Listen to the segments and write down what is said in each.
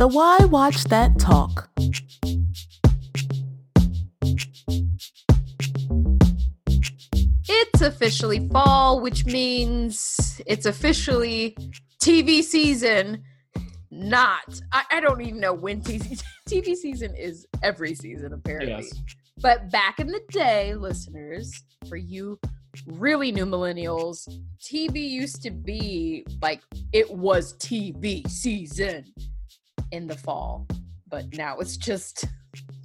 The Why Watch That Talk. It's officially fall, which means it's officially TV season. Not, I, I don't even know when TV, TV season is every season, apparently. Yes. But back in the day, listeners, for you really new millennials, TV used to be like it was TV season in the fall. But now it's just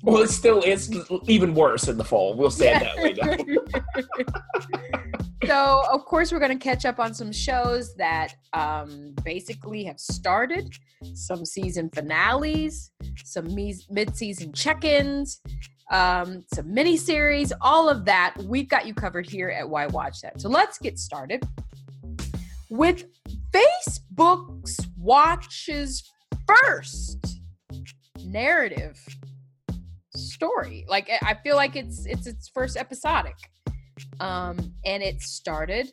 Well, it still is even worse in the fall. We'll say it that way so of course we're going to catch up on some shows that um, basically have started some season finales some me- mid-season check-ins um, some mini series all of that we've got you covered here at why watch that so let's get started with facebook's watches first narrative story like i feel like it's it's its first episodic um, and it started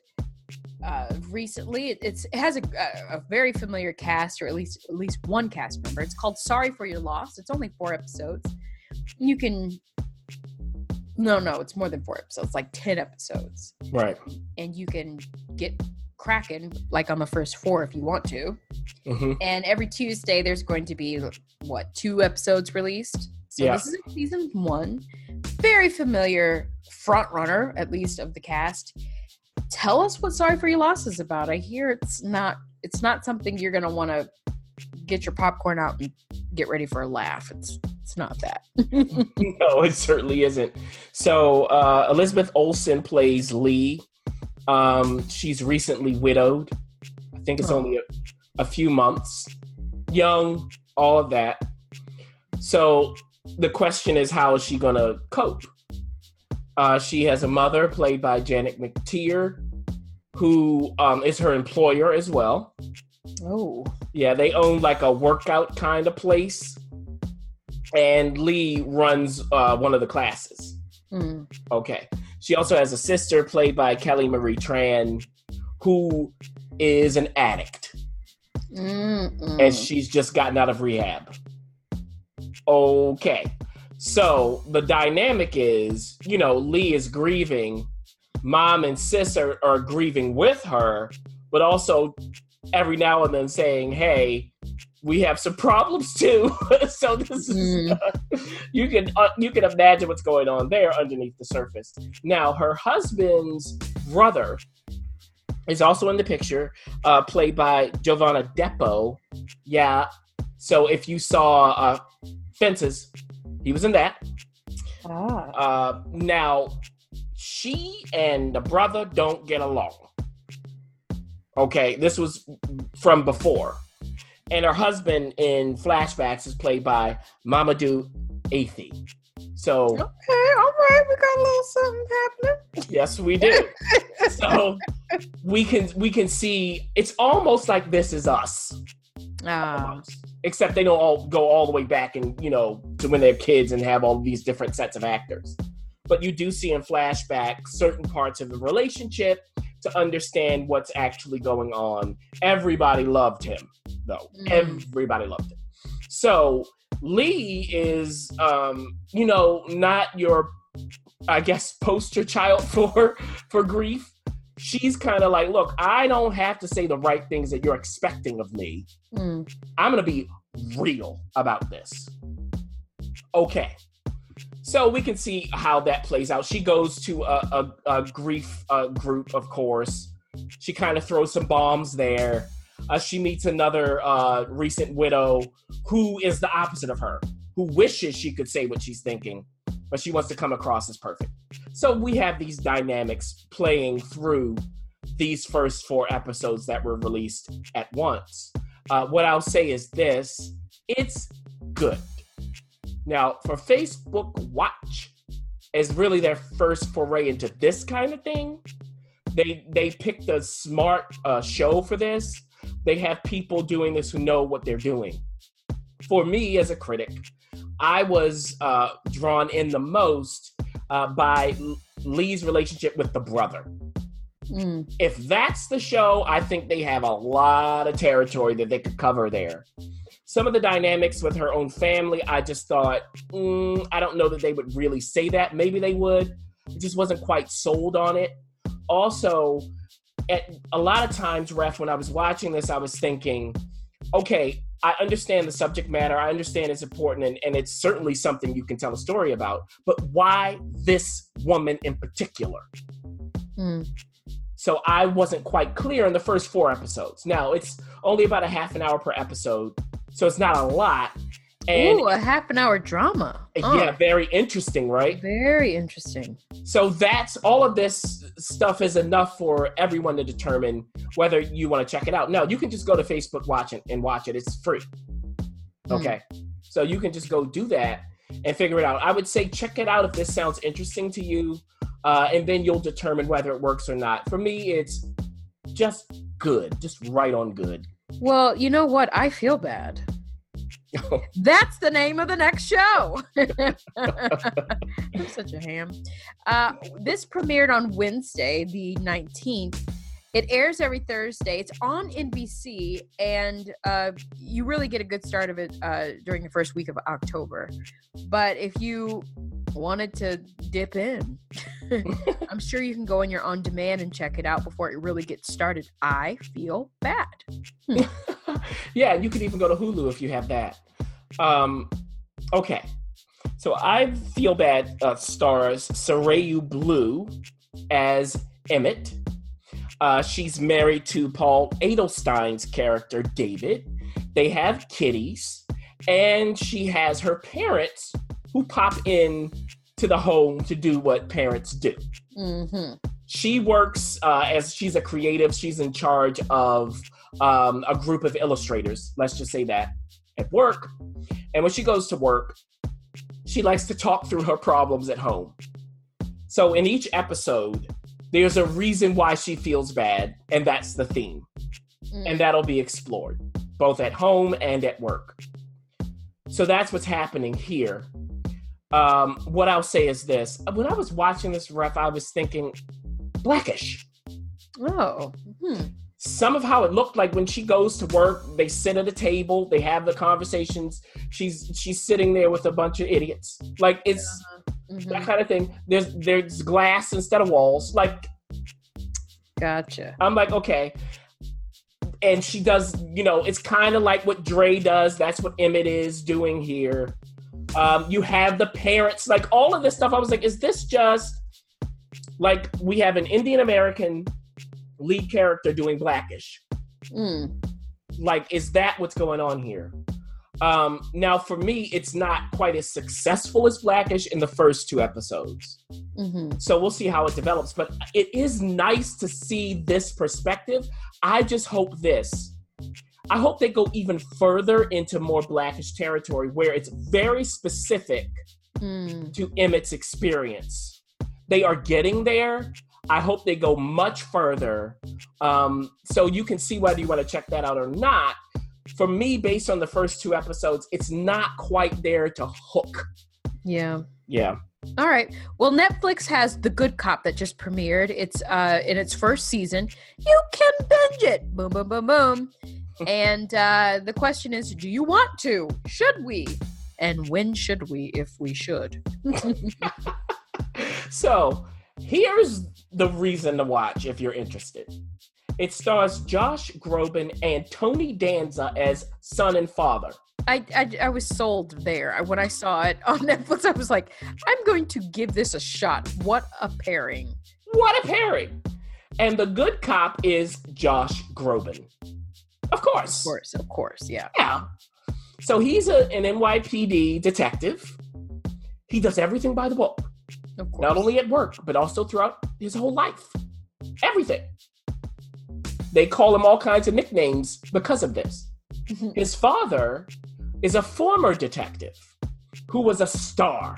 uh, recently. It, it's, it has a, a very familiar cast, or at least at least one cast member. It's called "Sorry for Your Loss." It's only four episodes. You can no, no, it's more than four episodes, like ten episodes, right. and you can get cracking like on the first four if you want to. hmm And every Tuesday, there's going to be what two episodes released. So Yeah. this is season one. Very familiar front runner, at least of the cast. Tell us what "Sorry for Your Loss" is about. I hear it's not. It's not something you're gonna want to get your popcorn out and get ready for a laugh. It's it's not that. No, it certainly isn't. So uh, Elizabeth Olsen plays Leigh. Um, she's recently widowed. I think it's Oh. only a, a few months. Young, all of that. So the question is, how is she going to cope? Uh, she has a mother played by Janet McTeer, who um, is her employer as well. oh, Yeah, they own like a workout kind of place. And Leigh runs uh, one of the classes. Hmm. Okay. She also has a sister played by Kelly Marie Tran, who is an addict Mm-mm. and she's just gotten out of rehab. Okay. So the dynamic is, you know, Leigh is grieving. Mom and sis are, are grieving with her, but also every now and then saying, hey, we have some problems too. so this is you can uh, you can imagine what's going on there underneath the surface. Now, her husband's brother is also in the picture, uh, played by Jovan Adepo. Yeah. So if you saw uh, Fences, he was in that. ah. Uh, now, she and the brother don't get along. Okay, this was from before. And her husband in flashbacks is played by Mamoudou Athie. So, Okay, all right, we got a little something happening. yes, we do. so we can we can see it's almost like this is us. Ah, almost. Except they don't all go all the way back and you know to when they're kids and have all these different sets of actors. But you do see in flashback certain parts of the relationship to understand what's actually going on. Everybody loved him, though. Mm. Everybody loved it. So Leigh is, um, you know, not your, I guess, poster child for for grief. She's kind of like, look, I don't have to say the right things that you're expecting of me. mm. I'm gonna be real about this. Okay. So we can see how that plays out. She goes to a, a, a grief uh, group, of course. She kind of throws some bombs there. Uh, she meets another uh, recent widow who is the opposite of her, who wishes she could say what she's thinking, but she wants to come across as perfect. So we have these dynamics playing through these first four episodes that were released at once. Uh, what I'll say is this it's good. Now, for Facebook Watch, is really their first foray into this kind of thing. They they picked a smart uh, show for this. They have people doing this who know what they're doing. For me, as a critic, I was uh, drawn in the most uh, by Leigh's relationship with the brother Mm. If that's the show, I think they have a lot of territory that they could cover there. Some of the dynamics with her own family, I just thought, mm, I don't know that they would really say that. Maybe they would. I just wasn't quite sold on it. Also, at a lot of times, Ref, when I was watching this, I was thinking, okay, I understand the subject matter. I understand it's important and, and it's certainly something you can tell a story about. But why this woman in particular? Mm. So I wasn't quite clear in the first four episodes. Now it's only about a half an hour per episode, so it's not a lot. And Ooh, a half an hour drama. yeah, Oh, very interesting, right? very interesting. So that's all of this stuff is enough for everyone to determine whether you want to check it out. No, you can just go to Facebook watch it and watch it. It's free. Hmm. Okay. So you can just go do that and figure it out. I would say check it out if this sounds interesting to you. Uh, and then you'll determine whether it works or not. For me, it's just good, just right on good. Well, you know what? I feel bad. That's the name of the next show. I'm such a ham. Uh, this premiered on Wednesday, the 19th. It airs every Thursday. It's on NBC, and uh, you really get a good start of it uh, during the first week of October. But if you wanted to dip in, I'm sure you can go on your on demand and check it out before it really gets started. I feel bad. yeah, you could even go to Hulu if you have that. Um, okay. So I feel bad uh, stars Sarayu Blue as Emet. Uh, she's married to Paul Adelstein's character David. They have kitties, and she has her parents who pop in to the home to do what parents do Mm-hmm. she works uh, as she's a creative. She's in charge of um, a group of illustrators. Let's just say that at work. And when she goes to work, she likes to talk through her problems at home. So in each episode, there's a reason why she feels bad, and that's the theme. And that'll be explored both at home and at work. So that's what's happening here. Um, what I'll say is this when I was watching this ref, I was thinking, blackish. Oh. Hmm. Some of how it looked like when she goes to work, they sit at a table, they have the conversations. She's she's sitting there with a bunch of idiots. Like it's Mhm. that kind of thing. There's there's glass instead of walls. Like Gotcha. I'm like, okay. And she does, you know, it's kind of like what Dre does. That's what Emet is doing here. Um, you have the parents, like all of this stuff. I was like, is this just like we have an Indian American lead character doing Blackish? Mm. Like, is that what's going on here? Um, now, for me, it's not quite as successful as Blackish in the first two episodes. hmm So we'll see how it develops. But it is nice to see this perspective. I just hope this. I hope they go even further into more blackish territory where it's very specific Mm. to Emet's experience. They are getting there. I hope they go much further. Um, so you can see whether you want to check that out or not. For me, based on the first two episodes, it's not quite there to hook. Yeah. Yeah. All right. Well, Netflix has The Good Cop that just premiered. It's uh in its first season. You can binge it. Boom, boom, boom, boom. And uh, the question is, do you want to? Should we? And when should we, if we should? so here's the reason to watch if you're interested. It stars Josh Groban and Tony Danza as son and father. I, I, I was sold there. When I saw it on Netflix, I was like, I'm going to give this a shot. What a pairing. What a pairing! And the good cop is Josh Groban. Of course. Of course, of course, yeah. Yeah. So he's a, an NYPD detective. He does everything by the book, Of course. not only at work, but also throughout his whole life. Everything. They call him all kinds of nicknames because of this. His father is a former detective who was a star,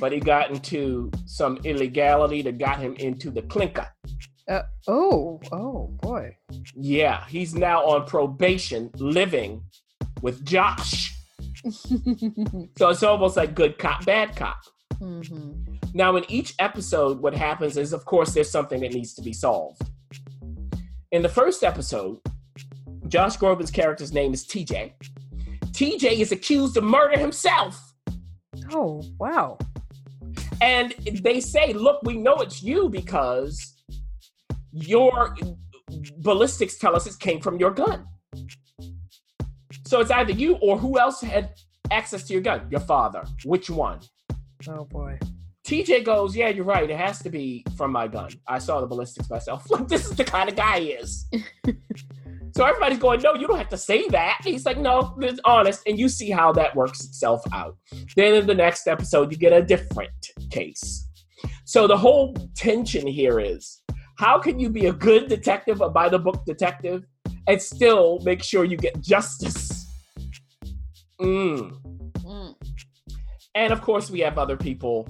but he got into some illegality that got him into the clinker. Uh, oh, oh boy. Yeah, he's now on probation living with Josh. So it's almost like good cop, bad cop. hmm Now, in each episode, what happens is, of course, there's something that needs to be solved. in the first episode, Josh Groban's character's name is TJ. TJ is accused of murder himself. Oh, wow. And they say, look, we know it's you because your ballistics tell us it came from your gun. So it's either you or who else had access to your gun? Your father. Which one? Oh boy. TJ goes, Yeah, you're right. It has to be from my gun. I saw the ballistics myself. This is the kind of guy he is. so everybody's going, No, you don't have to say that. He's like, No, it's honest. And you see how that works itself out. Then in the next episode, you get a different case. So the whole tension here is how can you be a good detective, a by the book detective, and still make sure you get justice? Mm. Mm. And of course, we have other people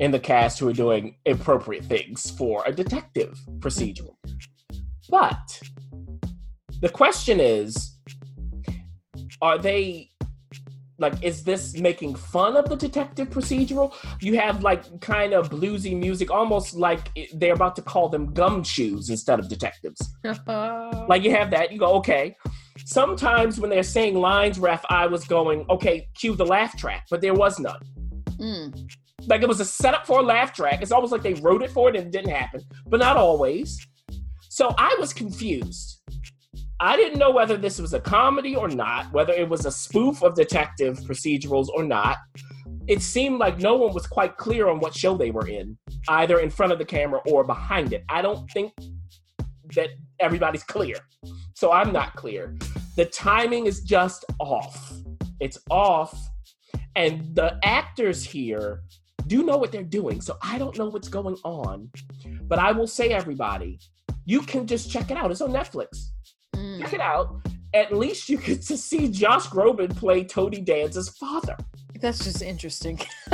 in the cast who are doing appropriate things for a detective procedural. But the question is are they like is this making fun of the detective procedural you have like kind of bluesy music almost like they're about to call them gumshoes instead of detectives like you have that you go okay sometimes when they're saying lines ref i was going okay cue the laugh track but there was none Mm. like it was a setup for a laugh track. It's almost like they wrote it for it and it didn't happen, but not always. So I was confused. I didn't know whether this was a comedy or not, whether it was a spoof of detective procedurals or not. It seemed like no one was quite clear on what show they were in, either in front of the camera or behind it. I don't think that everybody's clear. So I'm not clear. The timing is just off. It's off. And the actors here do know what they're doing. So I don't know what's going on. But I will say, everybody, you can just check it out. It's on Netflix. Mm. Check it out. At least you get to see Josh Groban play Tony Danza's father. That's just interesting.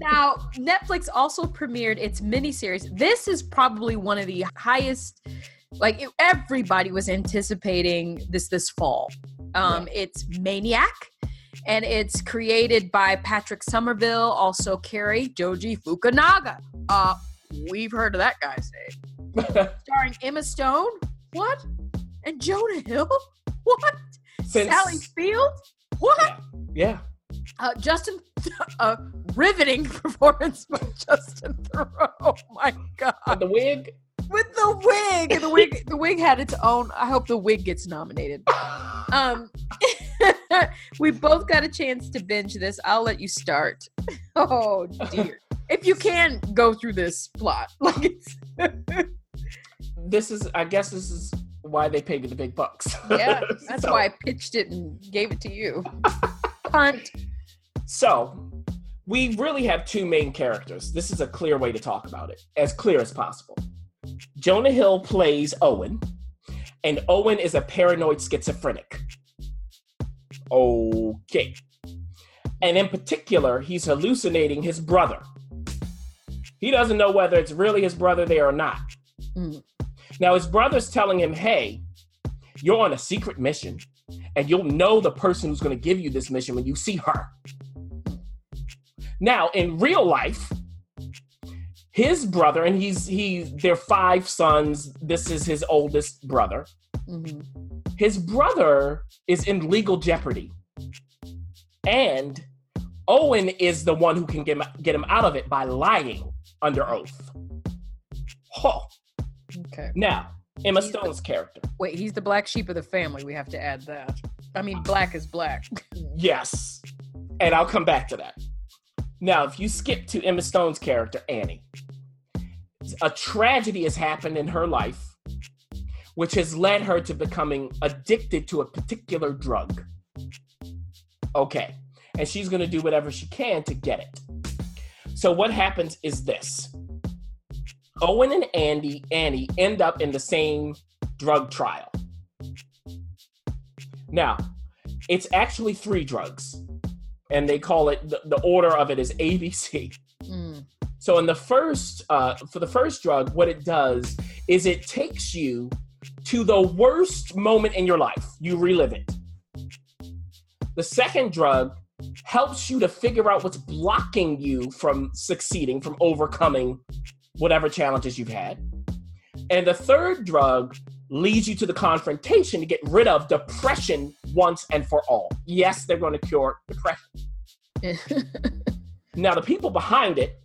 now, Netflix also premiered its miniseries. This is probably one of the highest, like it- everybody was anticipating this this fall. Um, It's Maniac, and it's created by Patrick Somerville, also Cary Joji Fukunaga. Uh, we've heard of that guy's name. Starring Emma Stone, what? And Jonah Hill, what? Since, Sally Field, what? Yeah. Uh, Justin, a riveting performance by Justin Theroux. Oh my god! the wig. With the wig, the wig, the wig had its own. I hope the wig gets nominated. Um, we both got a chance to binge this. I'll let you start. Oh dear! If you can go through this plot, like it's this is, I guess, this is why they paid me the big bucks. yeah, that's So- why I pitched it and gave it to you. Punt. So, we really have two main characters. This is a clear way to talk about it, as clear as possible. Jonah Hill plays Owen, and Owen is a paranoid schizophrenic. Okay. And in particular, he's hallucinating his brother. He doesn't know whether it's really his brother there or not. Mm. Now, his brother's telling him, hey, you're on a secret mission, and you'll know the person who's going to give you this mission when you see her. Now, in real life, his brother, and he's he they're five sons. This is his oldest brother. Mhm. His brother is in legal jeopardy. And Owen is the one who can get him, get him out of it by lying under oath. Oh. Okay. Now, Emma He's the- Stone's character. Wait, he's the black sheep of the family. We have to add that. I mean, black is black. Yes. And I'll come back to that. Now, if you skip to Emma Stone's character, Annie, a tragedy has happened in her life, which has led her to becoming addicted to a particular drug. Okay. And she's going to do whatever she can to get it. So, what happens is this Owen and Andy, Annie end up in the same drug trial. Now, it's actually three drugs, and they call it the, the order of it is ABC. Mm. So in the first, uh, for the first drug, what it does is it takes you to the worst moment in your life. You relive it. The second drug helps you to figure out what's blocking you from succeeding, from overcoming whatever challenges you've had. And the third drug leads you to the confrontation to get rid of depression once and for all. Yes, they're going to cure depression. now, the people behind it,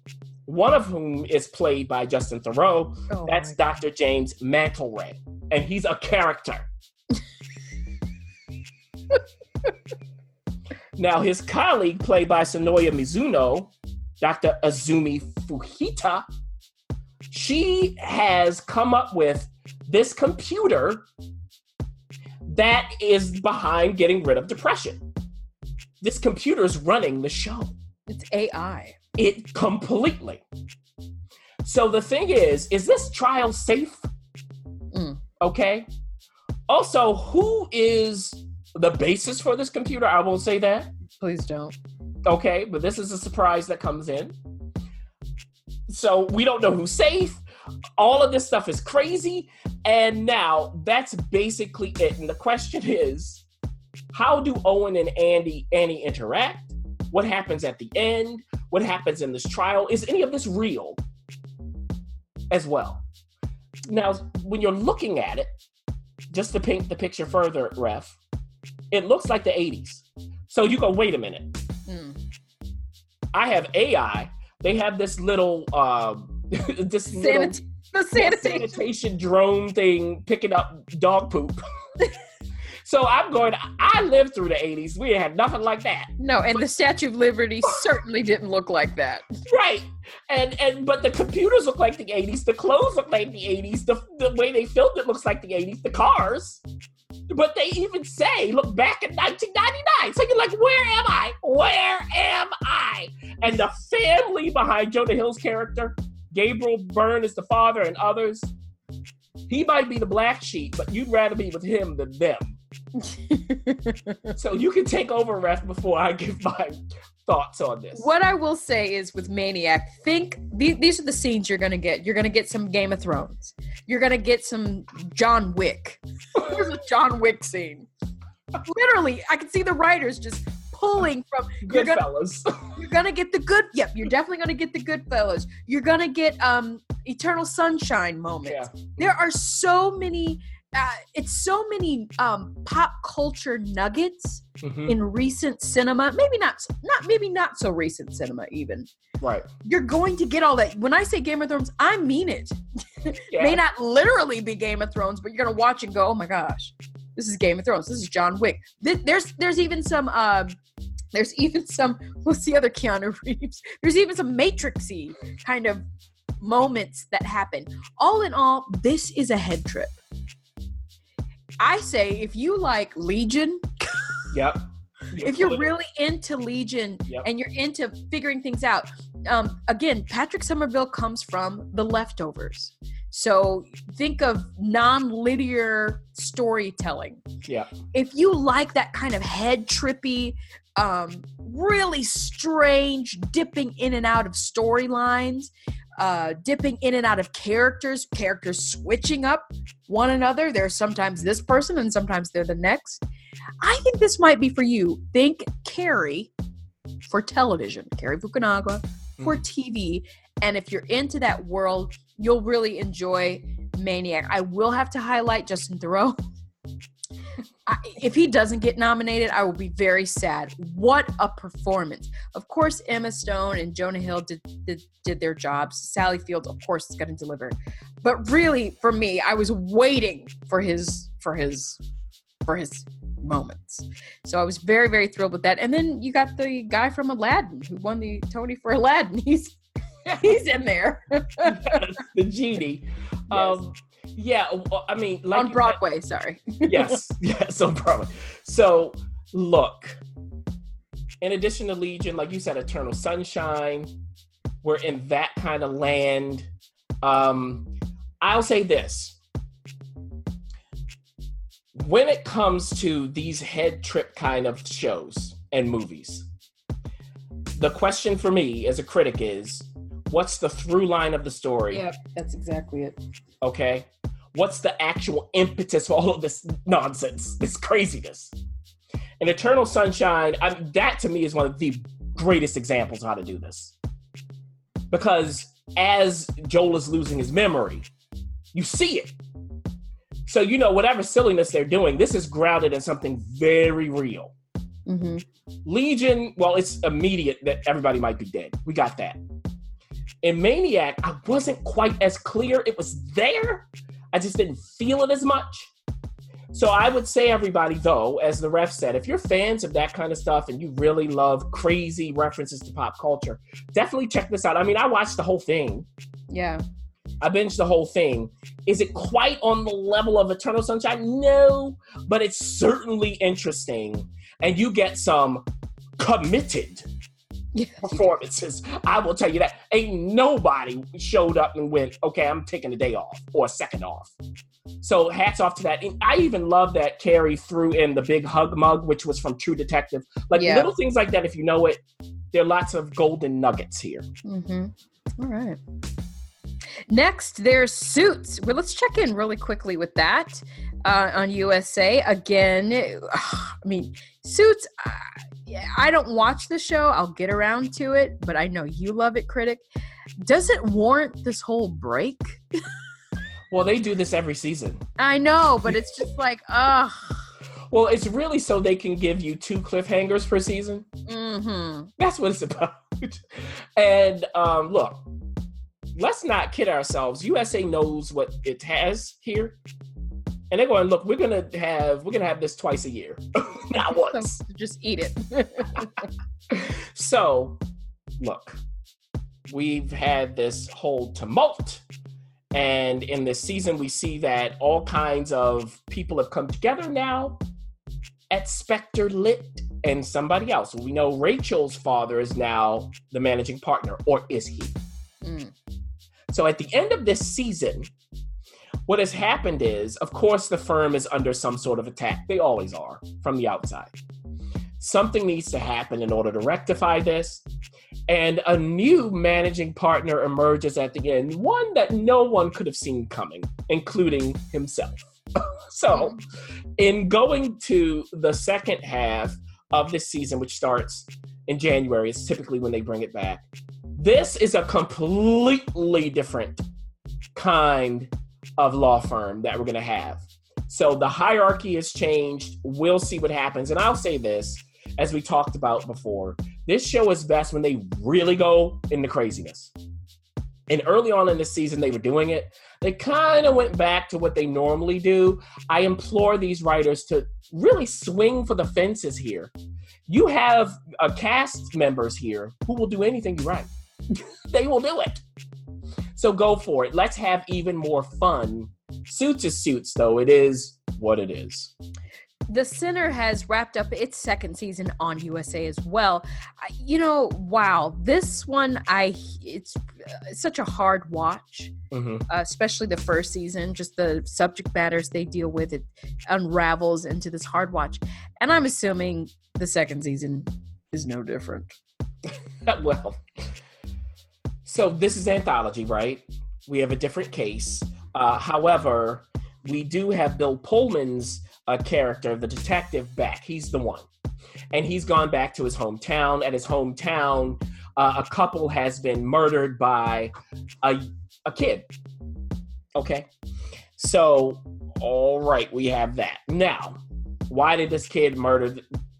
one of whom is played by Justin Theroux, Oh that's Dr. James Mantleray, and he's a character. now, his colleague, played by Sonoya Mizuno, Dr. Azumi Fujita, she has come up with this computer that is behind getting rid of depression. This computer is running the show It's AI. it completely. So the thing is, is this trial safe? Mm. Okay. Also, who is the basis for this computer? I won't say that. Please don't. Okay, but this is a surprise that comes in. So we don't know who's safe. All of this stuff is crazy. And now that's basically it. And the question is, how do Owen and Andy Annie interact? What happens at the end? What happens in this trial? Is any of this real as well? Now, when you're looking at it, just to paint the picture further, ref, it looks like the 80s. So you go, wait a minute. Mm. I have AI. They have this little um this little Sanit- sanitation. sanitation drone thing picking up dog poop. so I'm going, I lived through the 80s. We had nothing like that. No, and the Statue of Liberty certainly didn't look like that. Right. And and but the computers look like the 80s, the clothes look like the 80s, the, the way they filmed it looks like the 80s, the cars. But they even say, look back in 1999. So you're like, where am I? Where am I? And the family behind Jonah Hill's character, Gabriel Byrne is the father, and others. He might be the black sheep, but you'd rather be with him than them. So you can take over, Ref, before I give my thoughts on this. what I will say is with Maniac, think the- these are the scenes you're gonna get. You're gonna get some Game of Thrones. You're gonna get some John Wick. Here's a John Wick scene. Literally, I can see the writers just pulling from. You're gonna Goodfellas. you're gonna get the good. Yep, you're definitely gonna get the good fellows. You're gonna get um Eternal Sunshine moments. Yeah. There are so many. Uh, it's so many um, pop culture nuggets Mhm. in recent cinema. Maybe not, not maybe not so recent cinema. Even Right. you're going to get all that. When I say Game of Thrones, I mean it. Yeah. May not literally be Game of Thrones, but you're gonna watch and go, "Oh my gosh, this is Game of Thrones. This is John Wick." Th- There's there's even some um, there's even some what's the other Keanu Reeves? There's even some Matrixy kind of moments that happen. All in all, this is a head trip. I say if you like Legion, Yep. if you're really into Legion Yep. and you're into figuring things out, um, again, Patrick Somerville comes from The Leftovers. So think of non-linear storytelling. Yeah. If you like that kind of head trippy, um, really strange dipping in and out of storylines, uh, dipping in and out of characters, characters switching up one another. They're sometimes this person and sometimes they're the next. I think this might be for you. Think Cary for television, Cary Fukunaga for TV. And if you're into that world, you'll really enjoy Maniac. I will have to highlight Justin Theroux. I, if he doesn't get nominated, I will be very sad. What a performance! Of course, Emma Stone and Jonah Hill did did, did their jobs. Sally Field, of course, is going to deliver. But really, for me, I was waiting for his for his for his moments. So I was very very thrilled with that. And then you got the guy from Aladdin who won the Tony for Aladdin. He's he's in there the genie. Um, yeah, I mean, like on Broadway. Sorry. yes, yes, on Broadway. So, look, in addition to Legion, like you said, Eternal Sunshine, we're in that kind of land. Um, I'll say this. When it comes to these head trip kind of shows and movies, the question for me as a critic is what's the through line of the story? Yeah, that's exactly it. Okay. What's the actual impetus for all of this nonsense, this craziness? And Eternal Sunshine, I that to me is one of the greatest examples of how to do this. Because as Joel is losing his memory, You see it. So you know whatever silliness they're doing, this is grounded in something very real. Mm-hmm. Legion, well, it's immediate that everybody might be dead. We got that. In Maniac, I wasn't quite as clear. It was there. I just didn't feel it as much. So I would say, everybody, though, as the ref said, if you're fans of that kind of stuff and you really love crazy references to pop culture, definitely check this out. I mean, I watched the whole thing. Yeah. I binged the whole thing. Is it quite on the level of Eternal Sunshine? No, but it's certainly interesting. And you get some committed Yeah. performances. I will tell you that. Ain't nobody showed up and went, okay, I'm taking a day off or a second off. So hats off to that. And I even love that Cary threw in the big hug mug, which was from True Detective. Like Yeah. little things like that, if you know it, there are lots of golden nuggets here. Mm-hmm. All right. Next, there's Suits. Well, let's check in really quickly with that uh, on USA. Again, I mean, Suits. Uh, I don't watch the show. I'll get around to it, but I know you love it, critic. Does it warrant this whole break? Well, they do this every season. I know, but it's just like, ugh. Well, it's really so they can give you two cliffhangers per season. Mm-hmm. That's what it's about. and um, look, let's not kid ourselves. USA knows what it has here, and they're going, look, we're gonna have we're gonna have this twice a year, not once. So just eat it. So, look, we've had this whole tumult. And in this season, we see that all kinds of people have come together now at Specter Litt and somebody else. We know Rachel's father is now the managing partner, or is he? Mm. So at the end of this season, what has happened is, of course, the firm is under some sort of attack. They always are from the outside. Something needs to happen in order to rectify this. And a new managing partner emerges at the end, one that no one could have seen coming, including himself. so, in going to the second half of this season, which starts in January, it's typically when they bring it back. This is a completely different kind of law firm that we're going to have. So the hierarchy has changed. We'll see what happens. And I'll say this, as we talked about before, this show is best when they really go into craziness. And early on in the season, they were doing it. They kind of went back to what they normally do. I implore these writers to really swing for the fences here. You have a cast members here who will do anything you write. they will do it. So go for it. Let's have even more fun. Suits is suits, though. It is what it is. The Sinner has wrapped up its second season on USA as well. You know, wow, this one I it's, uh, such a hard watch, hmm uh, especially the first season. Just the subject matters they deal with it unravels into this hard watch, and I'm assuming the second season is no different. well, so this is anthology, right? We have a different case. Uh, however, we do have Bill Pullman's uh, character, the detective, back. He's the one. And he's gone back to his hometown. At his hometown, uh, a couple has been murdered by a, a kid. Okay. So, all right, we have that. Now, why did this kid murder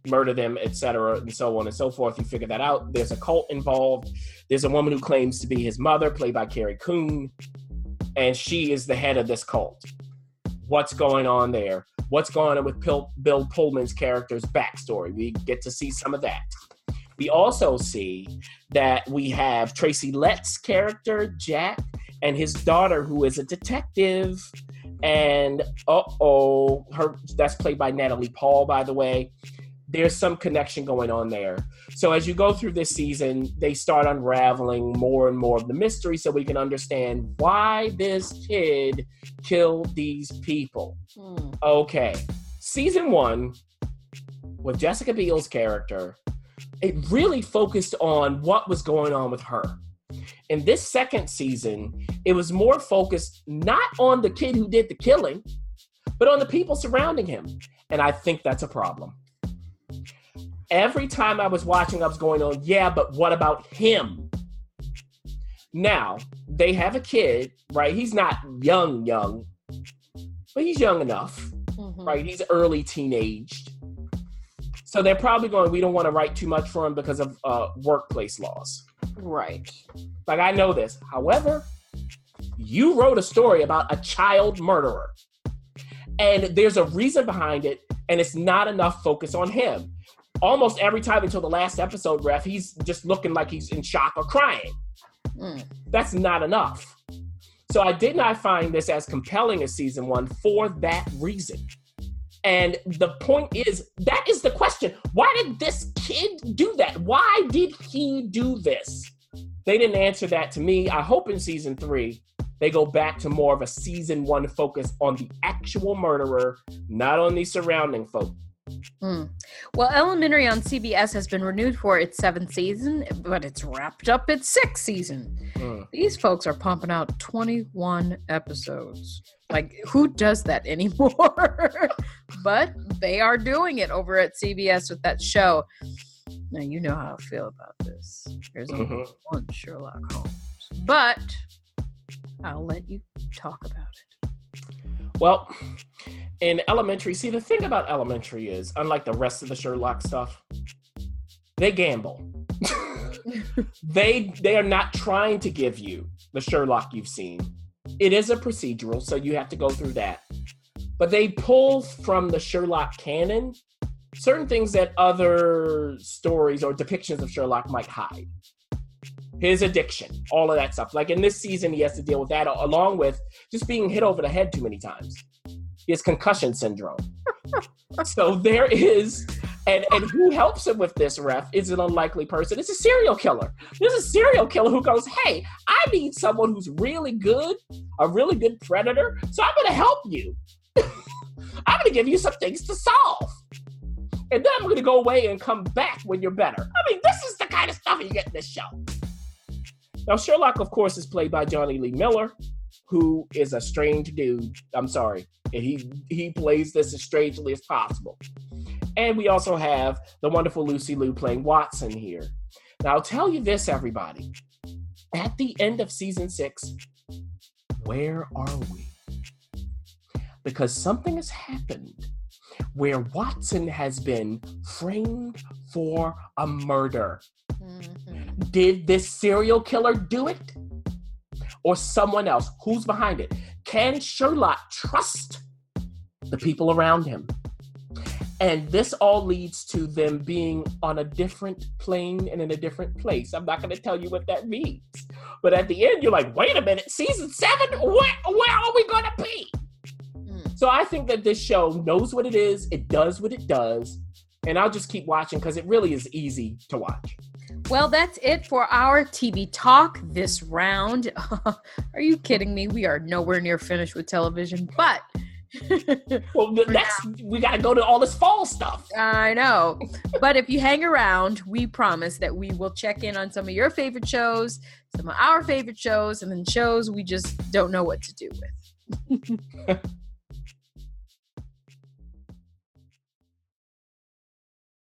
murder them, etc., and so on and so forth? You figure that out. There's a cult involved. There's a woman who claims to be his mother, played by Carrie Coon, and she is the head of this cult. What's going on there? What's going on with Pil- Bill Pullman's character's backstory? We get to see some of that. We also see that we have Tracy Letts' character, Jack, and his daughter, who is a detective. And uh oh, her that's played by Natalie Paul, by the way. There's some connection going on there. So as you go through this season, they start unraveling more and more of the mystery so we can understand why this kid killed these people. Hmm. Okay. Season one, with Jessica Biel's character, it really focused on what was going on with her. In this second season, it was more focused not on the kid who did the killing, but on the people surrounding him. And I think that's a problem. Every time I was watching, I was going on, yeah, but what about him? Now, they have a kid, right? He's not young, young, but he's young enough, Mhm. right? He's early teenaged. So they're probably going, we don't want to write too much for him because of uh, workplace laws. Right. Like, I know this. However, you wrote a story about a child murderer, and there's a reason behind it, and it's not enough focus on him. Almost every time until the last episode, ref, he's just looking like he's in shock or crying. Mm. That's not enough. So I did not find this as compelling as season one for that reason. And the point is, that is the question. Why did this kid do that? Why did he do this? They didn't answer that to me. I hope in season three, they go back to more of a season one focus on the actual murderer, not on the surrounding folk. Mm. Well, Elementary on CBS has been renewed for its seventh season, but it's wrapped up its sixth season. Mm. These folks are pumping out 21 episodes. Like, who does that anymore? but they are doing it over at CBS with that show. Now, you know how I feel about this. There's only Mhm. one Sherlock Holmes. But I'll let you talk about it. Well, in elementary, see the thing about elementary is, unlike the rest of the Sherlock stuff, they gamble. they they are not trying to give you the Sherlock you've seen. It is a procedural, so you have to go through that. But they pull from the Sherlock canon certain things that other stories or depictions of Sherlock might hide. His addiction, all of that stuff. Like in this season, he has to deal with that along with just being hit over the head too many times. He has concussion syndrome. so there is, and and who helps him with this ref is an unlikely person. It's a serial killer. There's a serial killer who goes, "Hey, I need someone who's really good, a really good predator. So I'm going to help you. I'm going to give you some things to solve." And then I'm going to go away and come back when you're better. I mean, this is the kind of stuff you get in this show. Now, Sherlock, of course, is played by Jonny Lee Miller, who is a strange dude. I'm sorry. And he he plays this as strangely as possible. And we also have the wonderful Lucy Liu playing Watson here. Now, I'll tell you this, everybody. At the end of season six, where are we? Because something has happened where Watson has been framed for a murder. Mhm. Did this serial killer do it? Or someone else? Who's behind it? Can Sherlock trust the people around him? And this all leads to them being on a different plane and in a different place. I'm not going to tell you what that means. But at the end, you're like, wait a minute, season seven? Where, where are we going to be? Mm. So I think that this show knows what it is, it does what it does, and I'll just keep watching because it really is easy to watch. Well, that's it for our TV talk this round. Are you kidding me? We are nowhere near finished with television, but Well, next we got to go to all this fall stuff. I know. But if you hang around, we promise that we will check in on some of your favorite shows, some of our favorite shows, and then shows we just don't know what to do with.